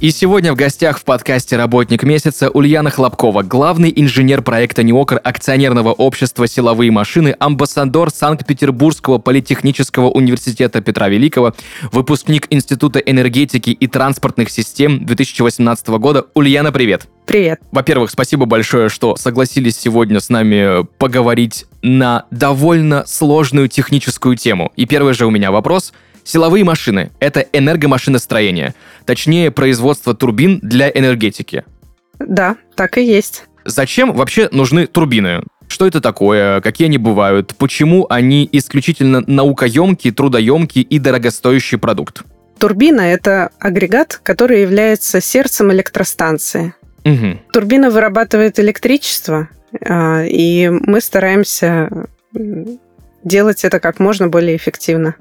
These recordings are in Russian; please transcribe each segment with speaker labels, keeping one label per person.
Speaker 1: И сегодня в гостях в подкасте «Работник месяца» Ульяна Хлопкова, главный инженер проекта НИОКР акционерного общества «Силовые машины», амбассадор Санкт-Петербургского политехнического университета Петра Великого, выпускник Института энергетики и транспортных систем 2018 года. Ульяна, привет!
Speaker 2: Привет.
Speaker 1: Во-первых, спасибо большое, что согласились сегодня с нами поговорить на довольно сложную техническую тему. И первый же у меня вопрос – Силовые машины — это энергомашиностроение, точнее, производство турбин для энергетики.
Speaker 2: Да, так и есть.
Speaker 1: Зачем вообще нужны турбины? Что это такое? Какие они бывают? Почему они исключительно наукоемкий, трудоемкий и дорогостоящий продукт?
Speaker 2: Турбина – это агрегат, который является сердцем электростанции.
Speaker 1: Угу.
Speaker 2: Турбина вырабатывает электричество, а, и мы стараемся делать это как можно более эффективно.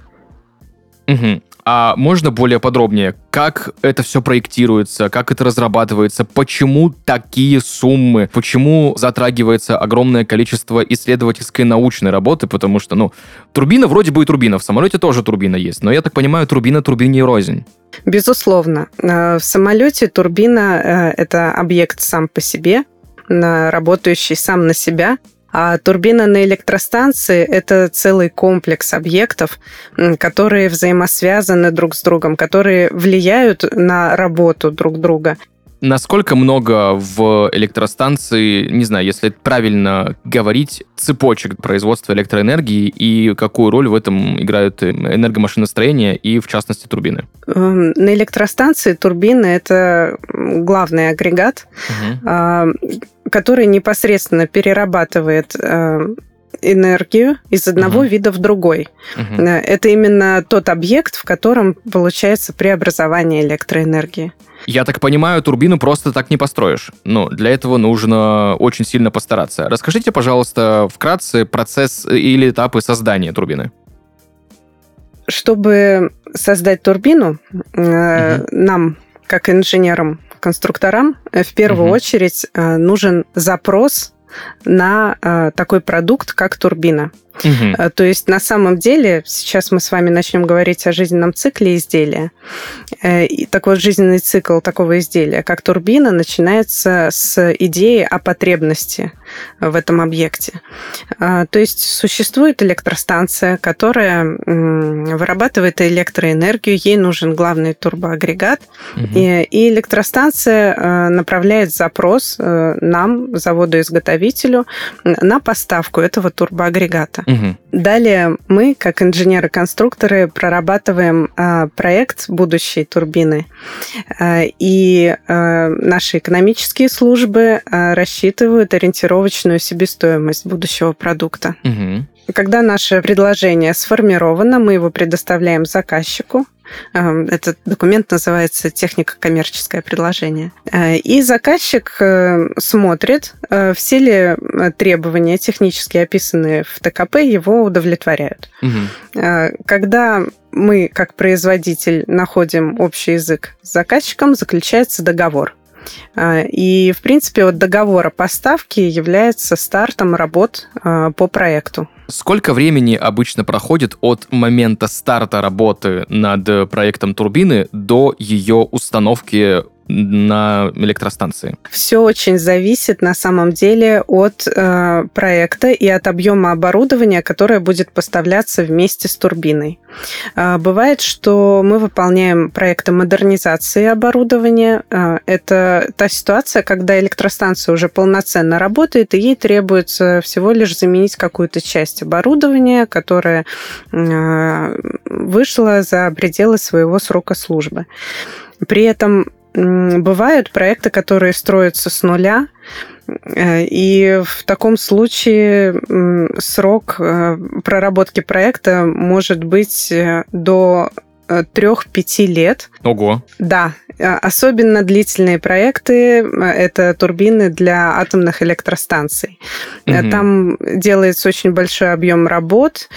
Speaker 1: Угу. А можно более подробнее, как это все проектируется, как это разрабатывается, почему такие суммы, почему затрагивается огромное количество исследовательской научной работы, потому что, ну, турбина вроде бы и турбина, в самолете тоже турбина есть, но я так понимаю, турбина турбине рознь.
Speaker 2: Безусловно. Э, в самолете турбина э, – это объект сам по себе, работающий сам на себя, а турбина на электростанции – это целый комплекс объектов, которые взаимосвязаны друг с другом, которые влияют на работу друг друга.
Speaker 1: Насколько много в электростанции, не знаю, если правильно говорить, цепочек производства электроэнергии и какую роль в этом играют энергомашиностроение и, в частности, турбины?
Speaker 2: Эм, на электростанции турбины – это главный агрегат, угу. Который непосредственно перерабатывает э, энергию из одного uh вида в другой. uh Это именно тот объект, в котором получается преобразование электроэнергии.
Speaker 1: Я так понимаю, турбину просто так не построишь. Ну, для этого нужно очень сильно постараться. Расскажите, пожалуйста, вкратце процесс или этапы создания турбины.
Speaker 2: Чтобы создать турбину, угу. нам, как инженерам, конструкторам, э, в первую угу. очередь э, нужен запрос на э, такой продукт, как турбина. Угу. То есть на самом деле, сейчас мы с вами начнем говорить о жизненном цикле изделия. Э, и такой вот жизненный цикл такого изделия, как турбина, начинается с идеи о потребности в этом объекте. То есть существует электростанция, которая вырабатывает электроэнергию, ей нужен главный турбоагрегат, угу. и электростанция направляет запрос нам, заводу-изготовителю, на поставку этого турбоагрегата. Угу. Далее мы, как инженеры-конструкторы, прорабатываем э, проект будущей турбины. Э, и э, наши экономические службы э, рассчитывают ориентировочную себестоимость будущего продукта. Угу. Когда наше предложение сформировано, мы его предоставляем заказчику. Эм, этот документ называется «Технико-коммерческое предложение». Э, и заказчик э, смотрит, э, все ли требования технически описанные в ТКП его удовлетворяют. Угу. Когда мы, как производитель, находим общий язык с заказчиком, заключается договор. И, в принципе, вот договор о поставке является стартом работ по проекту.
Speaker 1: Сколько времени обычно проходит от момента старта работы над проектом турбины до ее установки на электростанции?
Speaker 2: Все очень зависит на самом деле от э, проекта и от объема оборудования, которое будет поставляться вместе с турбиной. Э, бывает, что мы выполняем проекты модернизации оборудования. Э, это та ситуация, когда электростанция уже полноценно работает, и ей требуется всего лишь заменить какую-то часть оборудования, которая э, вышла за пределы своего срока службы. При этом бывают проекты, которые строятся с нуля, э, и в таком случае срок э, проработки проекта может быть э, до 3-5 лет.
Speaker 1: Ого.
Speaker 2: Да, особенно длительные проекты – это турбины для атомных электростанций. Угу. Там делается очень большой объем работ,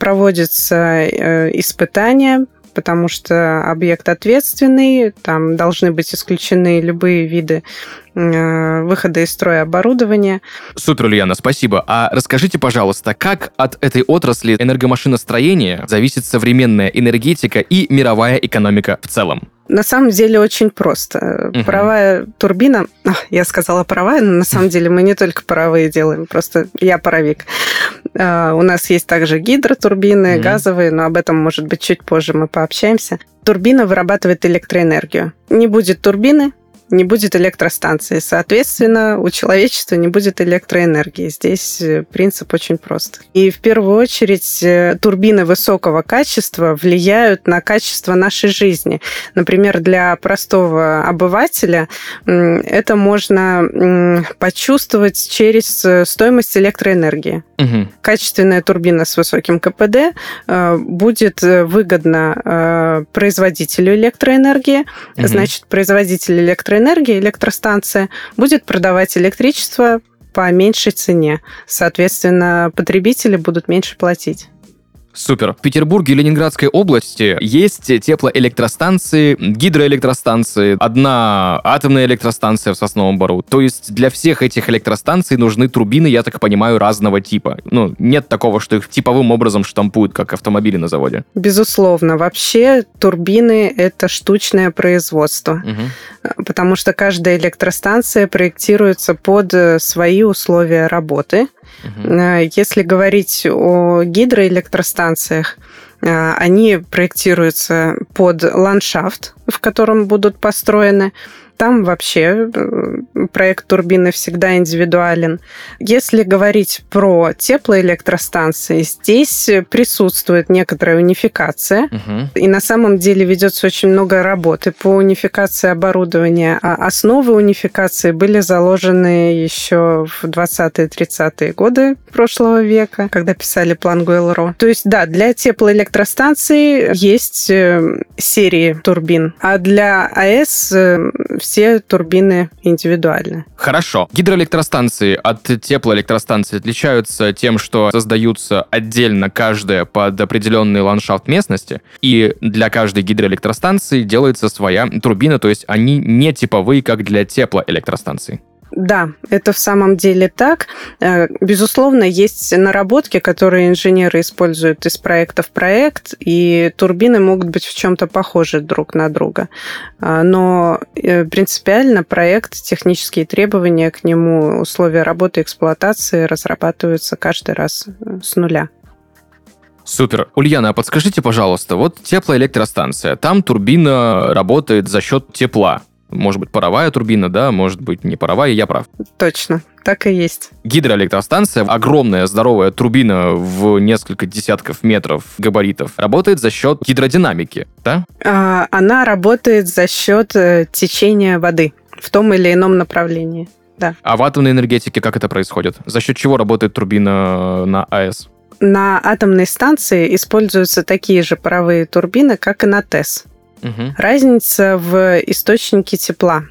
Speaker 2: проводятся испытания, потому что объект ответственный, там должны быть исключены любые виды э, выхода из строя оборудования.
Speaker 1: Супер, Ульяна, спасибо. А расскажите, пожалуйста, как от этой отрасли энергомашиностроения зависит современная энергетика и мировая экономика в целом?
Speaker 2: На самом деле очень просто. Угу. Паровая турбина, я сказала паровая, но на самом деле мы не только паровые делаем, просто я паровик. А, у нас есть также гидротурбины, угу. газовые, но об этом, может быть, чуть позже мы пообщаемся. Турбина вырабатывает электроэнергию. Не будет турбины, не будет электростанции. Соответственно, у человечества не будет электроэнергии. Здесь э, принцип очень прост. И в первую очередь э, турбины высокого качества влияют на качество нашей жизни. Например, для простого обывателя это можно почувствовать через э, стоимость электроэнергии. Угу. Качественная турбина с высоким КПД будет выгодна производителю электроэнергии. Угу. Значит, производитель электроэнергии электроэнергии, электростанция, будет продавать электричество по меньшей цене. Соответственно, потребители будут меньше платить.
Speaker 1: Супер. В Петербурге и Ленинградской области есть теплоэлектростанции, гидроэлектростанции, одна атомная электростанция в Сосновом Бору. То есть для всех этих электростанций нужны турбины, я так понимаю, разного типа. Ну, нет такого, что их типовым образом штампуют, как автомобили на заводе.
Speaker 2: Безусловно. Вообще турбины — это штучное производство. Угу. Потому что каждая электростанция проектируется под свои условия работы. Угу. Если говорить о гидроэлектростанциях, э, они проектируются под ландшафт, в котором будут построены. Там вообще э, проект турбины всегда индивидуален. Если говорить про теплоэлектростанции, здесь присутствует некоторая унификация. Угу. И на самом деле ведется очень много работы по унификации оборудования. А основы унификации были заложены еще в 20-30-е годы прошлого века, когда писали план Гуэлро. То есть, да, для теплоэлектростанций есть э, серии турбин, а для АЭС э, все турбины индивидуальны.
Speaker 1: Хорошо. Гидроэлектростанции от теплоэлектростанций отличаются тем, что создаются отдельно каждая под определенный ландшафт местности, и для каждой гидроэлектростанции делается своя турбина, то есть они не типовые, как для теплоэлектростанций.
Speaker 2: Да, это в самом деле так. Э, безусловно, есть наработки, которые инженеры используют из проекта в проект, и турбины могут быть в чем-то похожи друг на друга. А, но э, принципиально проект, технические требования к нему, условия работы эксплуатации разрабатываются каждый раз э, с нуля.
Speaker 1: Супер. Ульяна, а подскажите, пожалуйста, вот теплоэлектростанция, там турбина работает за счет тепла. Может быть, паровая турбина, да, может быть, не паровая, я прав.
Speaker 2: Точно, так и есть.
Speaker 1: Гидроэлектростанция, огромная здоровая турбина в несколько десятков метров габаритов, работает за счет гидродинамики, да?
Speaker 2: А, она работает за счет э, течения воды в том или ином направлении. Да.
Speaker 1: А в атомной энергетике как это происходит? За счет чего работает турбина на АЭС?
Speaker 2: На атомной станции используются такие же паровые турбины, как и на ТЭС. Угу. Разница в источнике тепла.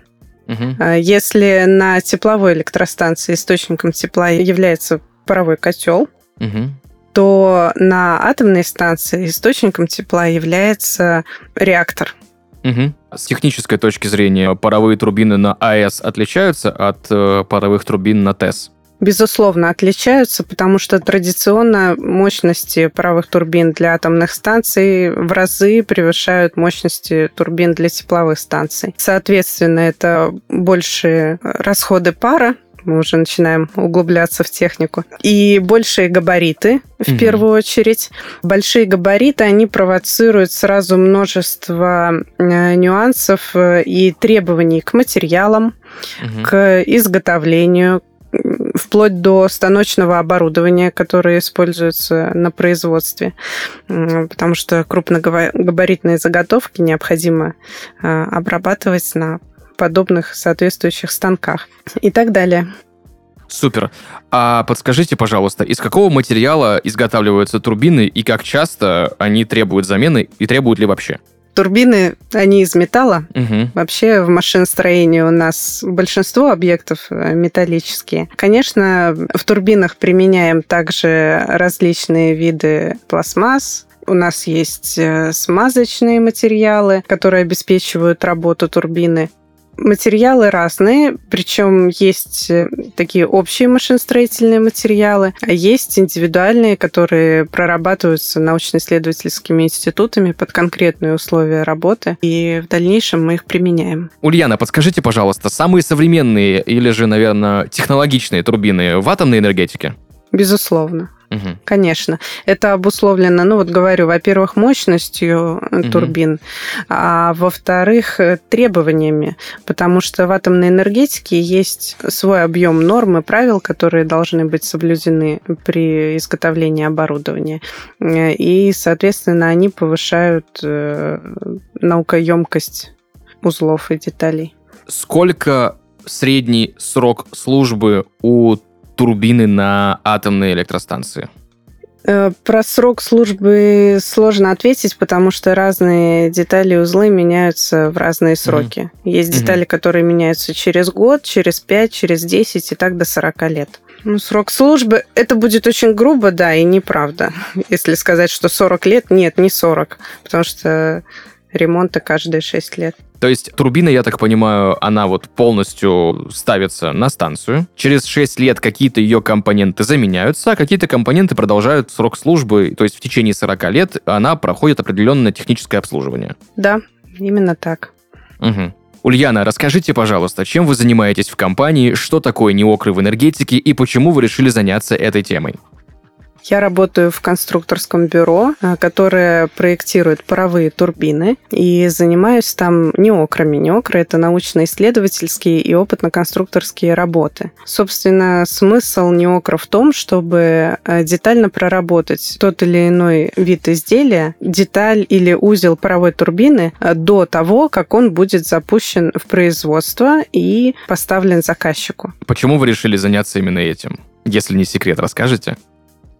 Speaker 2: Угу. Если на тепловой электростанции источником тепла является паровой котел, угу. то на атомной станции источником тепла является реактор.
Speaker 1: Угу. С технической точки зрения паровые турбины на АЭС отличаются от э, паровых турбин на ТЭС?
Speaker 2: Безусловно, отличаются, потому что традиционно мощности паровых турбин для атомных станций в разы превышают мощности турбин для тепловых станций. Соответственно, это большие расходы пара, мы уже начинаем углубляться в технику. И большие габариты, в угу. первую очередь. Большие габариты, они провоцируют сразу множество э, нюансов э, и требований к материалам, угу. к изготовлению, вплоть до станочного оборудования, которое используется на производстве, потому что крупногабаритные заготовки необходимо а, обрабатывать на подобных соответствующих станках и так далее.
Speaker 1: Супер. А подскажите, пожалуйста, из какого материала изготавливаются турбины и как часто они требуют замены и требуют ли вообще?
Speaker 2: Турбины, они из металла.
Speaker 1: Угу.
Speaker 2: Вообще в машиностроении у нас большинство объектов э, металлические. Конечно, в турбинах применяем также различные виды пластмасс, у нас есть э, смазочные материалы, которые обеспечивают работу турбины. Материалы разные, причем есть э, такие общие машиностроительные материалы, а есть индивидуальные, которые прорабатываются научно-исследовательскими институтами под конкретные условия работы, и в дальнейшем мы их применяем.
Speaker 1: Ульяна, подскажите, пожалуйста, самые современные или же, наверное, технологичные турбины в атомной энергетике?
Speaker 2: Безусловно. Угу. Конечно. Это обусловлено, ну вот говорю, во-первых, мощностью угу. турбин, а во-вторых, э, требованиями, потому что в атомной энергетике есть свой объем нормы, правил, которые должны быть соблюдены при изготовлении оборудования. Э, и, соответственно, они повышают наукоемкость узлов и деталей.
Speaker 1: Сколько средний срок службы у турбины на атомной электростанции?
Speaker 2: Э, про срок службы сложно ответить, потому что разные детали и узлы меняются в разные сроки. Mm-hmm. Есть детали, mm-hmm. которые меняются через год, через 5, через 10 и так до 40 лет. Ну, срок службы, это будет очень грубо, да, и неправда. Если сказать, что 40 лет, нет, не 40, потому что ремонта каждые 6 лет.
Speaker 1: То есть турбина, я так понимаю, она вот полностью ставится на станцию. Через 6 лет какие-то ее компоненты заменяются, а какие-то компоненты продолжают срок службы. То есть в течение 40 лет она проходит определенное техническое обслуживание.
Speaker 2: Да, именно так.
Speaker 1: Угу. Ульяна, расскажите, пожалуйста, чем вы занимаетесь в компании, что такое неокры в энергетике и почему вы решили заняться этой темой?
Speaker 2: Я работаю в конструкторском бюро, э, которое проектирует паровые турбины, и занимаюсь там неокрами. Неокры — это научно-исследовательские и опытно-конструкторские работы. Собственно, смысл неокра в том, чтобы э, детально проработать тот или иной вид изделия, деталь или узел паровой турбины э, до того, как он будет запущен в производство и поставлен заказчику.
Speaker 1: Почему вы решили заняться именно этим? Если не секрет, расскажете?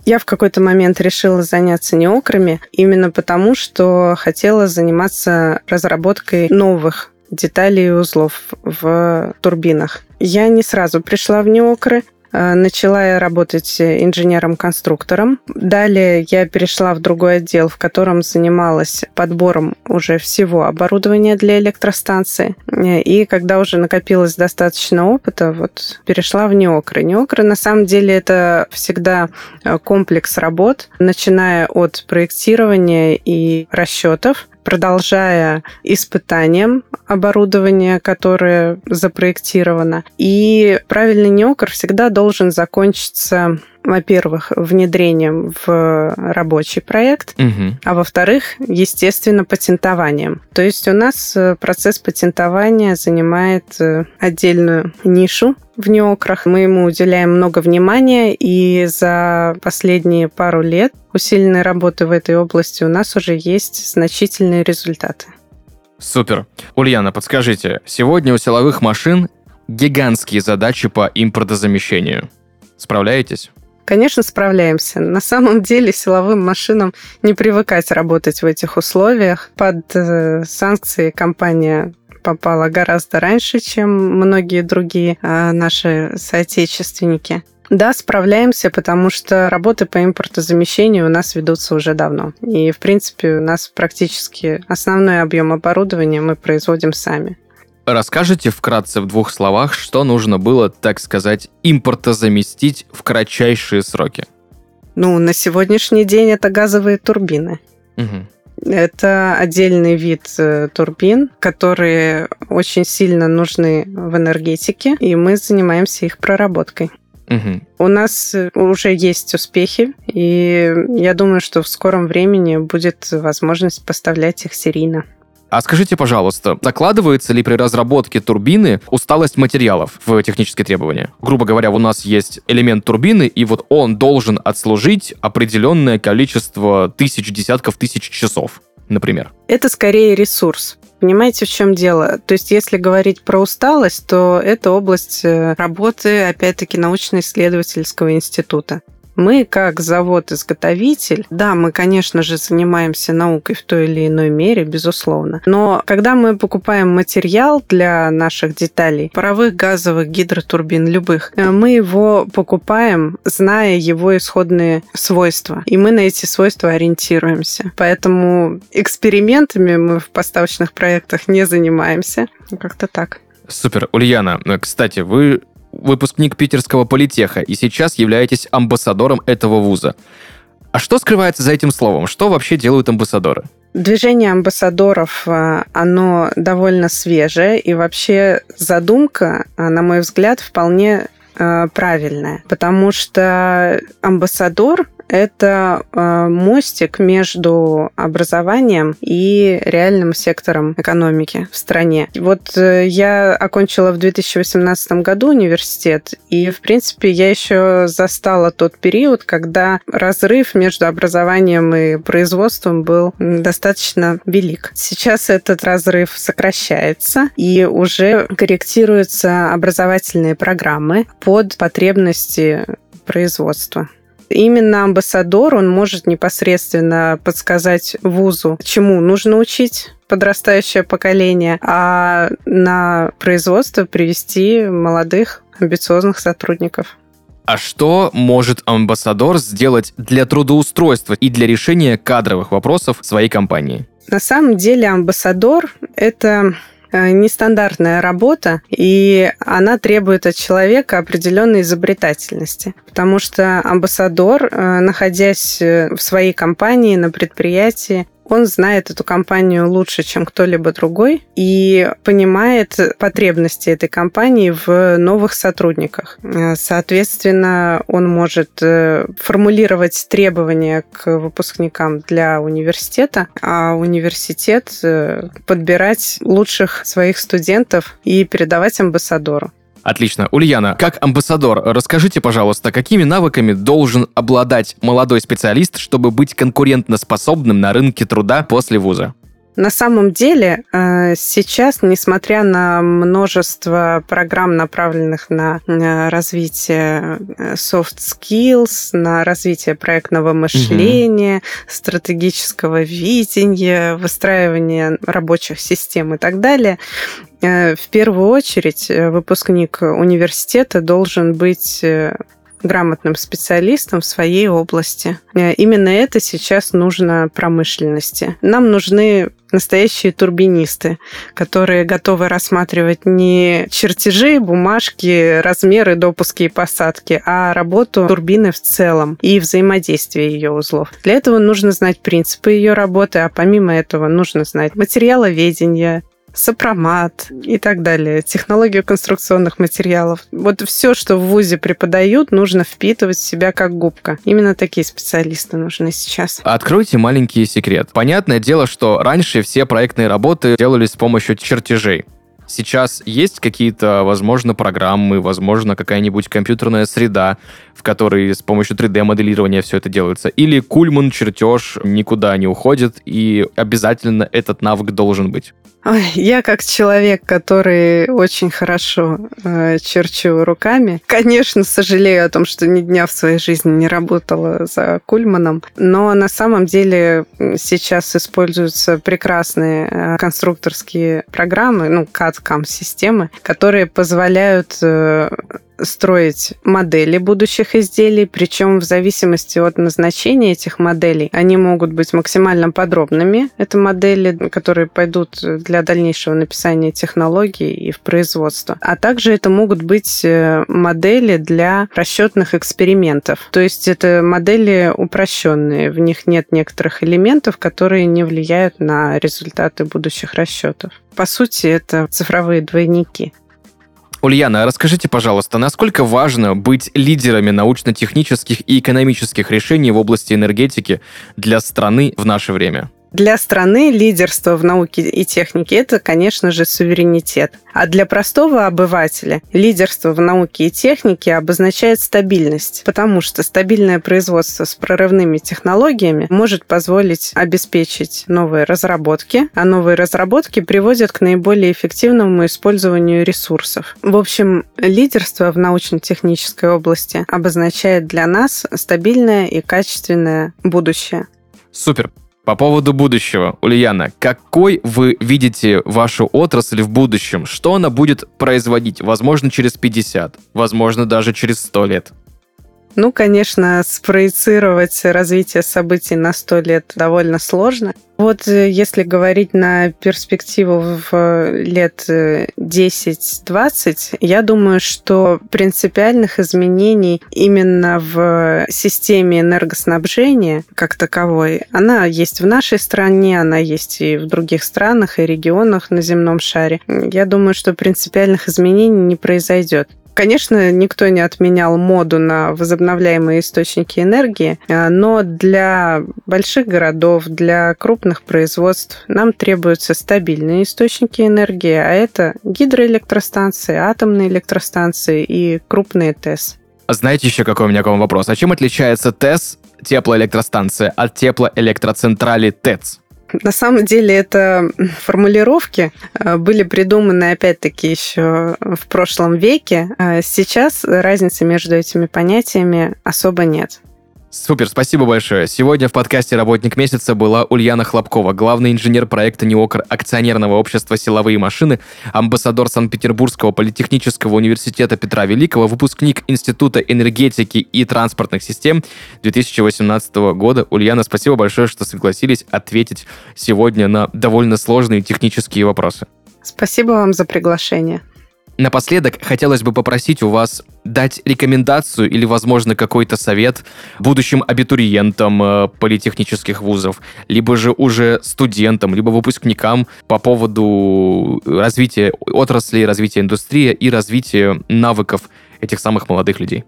Speaker 2: Я в какой-то момент решила заняться неокрами именно потому, что хотела заниматься разработкой новых деталей и узлов в турбинах. Я не сразу пришла в неокры. Э, начала я работать инженером-конструктором. Далее я перешла в другой отдел, в котором занималась подбором уже всего оборудования для электростанции. Э, и когда уже накопилось достаточно опыта, вот перешла в неокры. Неокры на самом деле это всегда э, комплекс работ, начиная от проектирования и расчетов, продолжая испытанием оборудования, которое запроектировано. И правильный неокр всегда должен закончиться во-первых, внедрением в рабочий проект, угу. а во-вторых, естественно, патентованием. То есть у нас э, процесс патентования занимает э, отдельную нишу в неокрах. Мы ему уделяем много внимания, и за последние пару лет усиленной работы в этой области у нас уже есть значительные результаты.
Speaker 1: Супер. Ульяна, подскажите, сегодня у силовых машин гигантские задачи по импортозамещению. Справляетесь?
Speaker 2: Конечно, справляемся. На самом деле силовым машинам не привыкать работать в этих условиях. Под э, санкции компания попала гораздо раньше, чем многие другие э, наши соотечественники. Да, справляемся, потому что работы по импортозамещению у нас ведутся уже давно. И, в принципе, у нас практически основной объем оборудования мы производим сами.
Speaker 1: Расскажите вкратце в двух словах, что нужно было, так сказать, импортозаместить в кратчайшие сроки?
Speaker 2: Ну, на сегодняшний день это газовые турбины. Угу. Это отдельный вид э, турбин, которые очень сильно нужны в энергетике, и мы занимаемся их проработкой. Угу. У нас э, уже есть успехи, и я думаю, что в скором времени будет возможность поставлять их серийно.
Speaker 1: А скажите, пожалуйста, закладывается ли при разработке турбины усталость материалов в технические требования? Грубо говоря, у нас есть элемент турбины, и вот он должен отслужить определенное количество тысяч, десятков тысяч часов, например.
Speaker 2: Это скорее ресурс Понимаете, в чем дело? То есть, если говорить про усталость, то это область э, работы, опять-таки, научно-исследовательского института. Мы, как завод-изготовитель, да, мы, конечно же, занимаемся наукой в той или иной мере, безусловно. Но когда мы покупаем материал для наших деталей, паровых, газовых, гидротурбин, любых, э, мы его покупаем, зная его исходные свойства. И мы на эти свойства ориентируемся. Поэтому экспериментами мы в поставочных проектах не занимаемся. Как-то так.
Speaker 1: Супер. Ульяна, э, кстати, вы выпускник Питерского политеха и сейчас являетесь амбассадором этого вуза. А что скрывается за этим словом? Что вообще делают амбассадоры?
Speaker 2: Движение амбассадоров, э, оно довольно свежее, и вообще задумка, э, на мой взгляд, вполне э, правильная, потому что амбассадор это э, мостик между образованием и реальным сектором экономики в стране. Вот э, я окончила в 2018 году университет, и, в принципе, я еще застала тот период, когда разрыв между образованием и производством был достаточно велик. Сейчас этот разрыв сокращается, и уже корректируются образовательные программы под потребности производства. Именно амбассадор, он может непосредственно подсказать вузу, чему нужно учить подрастающее поколение, а на производство привести молодых, амбициозных сотрудников.
Speaker 1: А что может амбассадор сделать для трудоустройства и для решения кадровых вопросов своей компании?
Speaker 2: На самом деле амбассадор – это нестандартная работа, и она требует от человека определенной изобретательности. Потому что амбассадор, э, находясь э, в своей компании, на предприятии, он знает эту компанию лучше, чем кто-либо другой, и понимает потребности этой компании в новых сотрудниках. Соответственно, он может э, формулировать требования к выпускникам для университета, а университет э, подбирать лучших своих студентов и передавать амбассадору.
Speaker 1: Отлично. Ульяна, как амбассадор, расскажите, пожалуйста, какими навыками должен обладать молодой специалист, чтобы быть конкурентоспособным на рынке труда после вуза?
Speaker 2: На самом деле э, сейчас, несмотря на множество программ, направленных на развитие э, soft skills, на развитие проектного мышления, угу. стратегического видения, выстраивания рабочих систем и так далее, э, в первую очередь выпускник университета должен быть грамотным специалистом в своей области. Э, именно это сейчас нужно промышленности. Нам нужны настоящие турбинисты, которые готовы рассматривать не чертежи, бумажки, размеры, допуски и посадки, а работу турбины в целом и взаимодействие ее узлов. Для этого нужно знать принципы ее работы, а помимо этого нужно знать материаловедение, сопромат и так далее, технологию конструкционных материалов. Вот все, что в ВУЗе преподают, нужно впитывать в себя как губка. Именно такие специалисты нужны сейчас.
Speaker 1: Откройте маленький секрет. Понятное дело, что раньше все проектные работы делались с помощью чертежей. Сейчас есть какие-то, возможно, программы, возможно, какая-нибудь компьютерная среда, в которой с помощью 3D-моделирования все это делается. Или кульман, чертеж никуда не уходит, и обязательно этот навык должен быть.
Speaker 2: Я как человек, который очень хорошо э, черчу руками, конечно, сожалею о том, что ни дня в своей жизни не работала за Кульманом, но на самом деле сейчас используются прекрасные э, конструкторские программы, ну, CAD-CAM-системы, которые позволяют э, строить модели будущих изделий, причем в зависимости от назначения этих моделей они могут быть максимально подробными. Это модели, которые пойдут для дальнейшего написания технологий и в производство. А также это могут быть э, модели для расчетных экспериментов. То есть это модели упрощенные, в них нет некоторых элементов, которые не влияют на результаты будущих расчетов. По сути, это цифровые двойники.
Speaker 1: Ульяна, расскажите, пожалуйста, насколько важно быть лидерами научно-технических и экономических решений в области энергетики для страны в наше время?
Speaker 2: Для страны лидерство в науке и технике – это, конечно же, суверенитет. А для простого обывателя лидерство в науке и технике обозначает стабильность, потому что стабильное производство с прорывными технологиями может позволить обеспечить новые разработки, а новые разработки приводят к наиболее эффективному использованию ресурсов. В общем, лидерство в научно-технической области обозначает для нас стабильное и качественное будущее.
Speaker 1: Супер. По поводу будущего, Ульяна, какой вы видите вашу отрасль в будущем? Что она будет производить? Возможно, через 50, возможно, даже через 100 лет.
Speaker 2: Ну, конечно, спроецировать развитие событий на сто лет довольно сложно. Вот э, если говорить на перспективу в э, лет 10-20, э, я думаю, что принципиальных изменений именно в системе энергоснабжения как таковой, она есть в нашей стране, она есть и в других странах и регионах на земном шаре. Я думаю, что принципиальных изменений не произойдет. Конечно, никто не отменял моду на возобновляемые источники энергии, а, но для больших городов, для крупных производств нам требуются стабильные источники энергии, а это гидроэлектростанции, атомные электростанции и крупные ТЭС.
Speaker 1: Знаете еще какой у меня к вам вопрос? А чем отличается ТЭС, теплоэлектростанция, от теплоэлектроцентрали ТЭЦ?
Speaker 2: На самом деле это формулировки э, были придуманы опять-таки еще в прошлом веке. А сейчас разницы между этими понятиями особо нет.
Speaker 1: Супер, спасибо большое. Сегодня в подкасте «Работник месяца» была Ульяна Хлопкова, главный инженер проекта «Неокр» акционерного общества «Силовые машины», амбассадор Санкт-Петербургского политехнического университета Петра Великого, выпускник Института энергетики и транспортных систем 2018 года. Ульяна, спасибо большое, что согласились ответить сегодня на довольно сложные технические вопросы.
Speaker 2: Спасибо вам за приглашение.
Speaker 1: Напоследок хотелось бы попросить у вас дать рекомендацию или, возможно, какой-то совет будущим абитуриентам э, политехнических вузов, либо же уже студентам, либо выпускникам по поводу развития отрасли, развития индустрии и развития навыков этих самых молодых людей.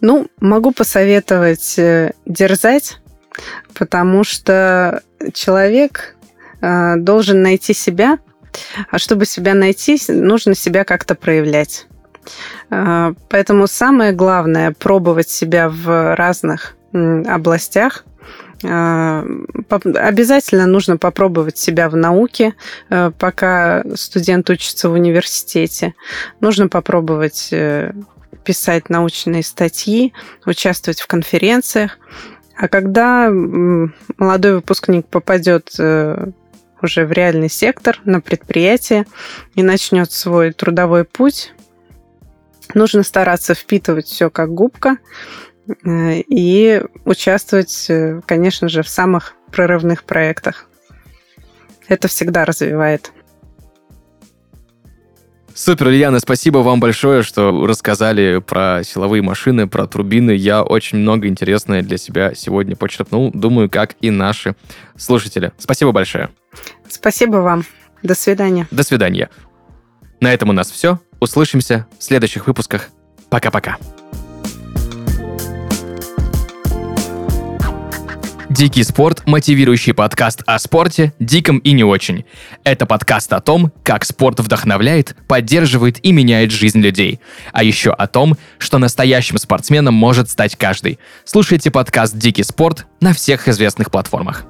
Speaker 2: Ну, могу посоветовать э, дерзать, потому что человек э, должен найти себя – а чтобы себя найти, нужно себя как-то проявлять. А, поэтому самое главное пробовать себя в разных областях. А, обязательно нужно попробовать себя в науке, э, пока студент учится в университете. Нужно попробовать э, писать научные статьи, участвовать в конференциях. А когда молодой выпускник попадет э, уже в реальный сектор, на предприятие и начнет свой трудовой путь, нужно стараться впитывать все как губка э, и участвовать, э, конечно же, в самых прорывных проектах. Это всегда развивает.
Speaker 1: Супер, Ильяна, спасибо вам большое, что рассказали про силовые машины, про турбины. Я очень много интересное для себя сегодня почерпнул, думаю, как и наши слушатели. Спасибо большое.
Speaker 2: Спасибо вам. До свидания.
Speaker 1: До свидания. На этом у нас все. Услышимся в следующих выпусках. Пока-пока. Дикий спорт – мотивирующий подкаст о спорте, диком и не очень. Это подкаст о том, как спорт вдохновляет, поддерживает и меняет жизнь людей. А еще о том, что настоящим спортсменом может стать каждый. Слушайте подкаст «Дикий спорт» на всех известных платформах.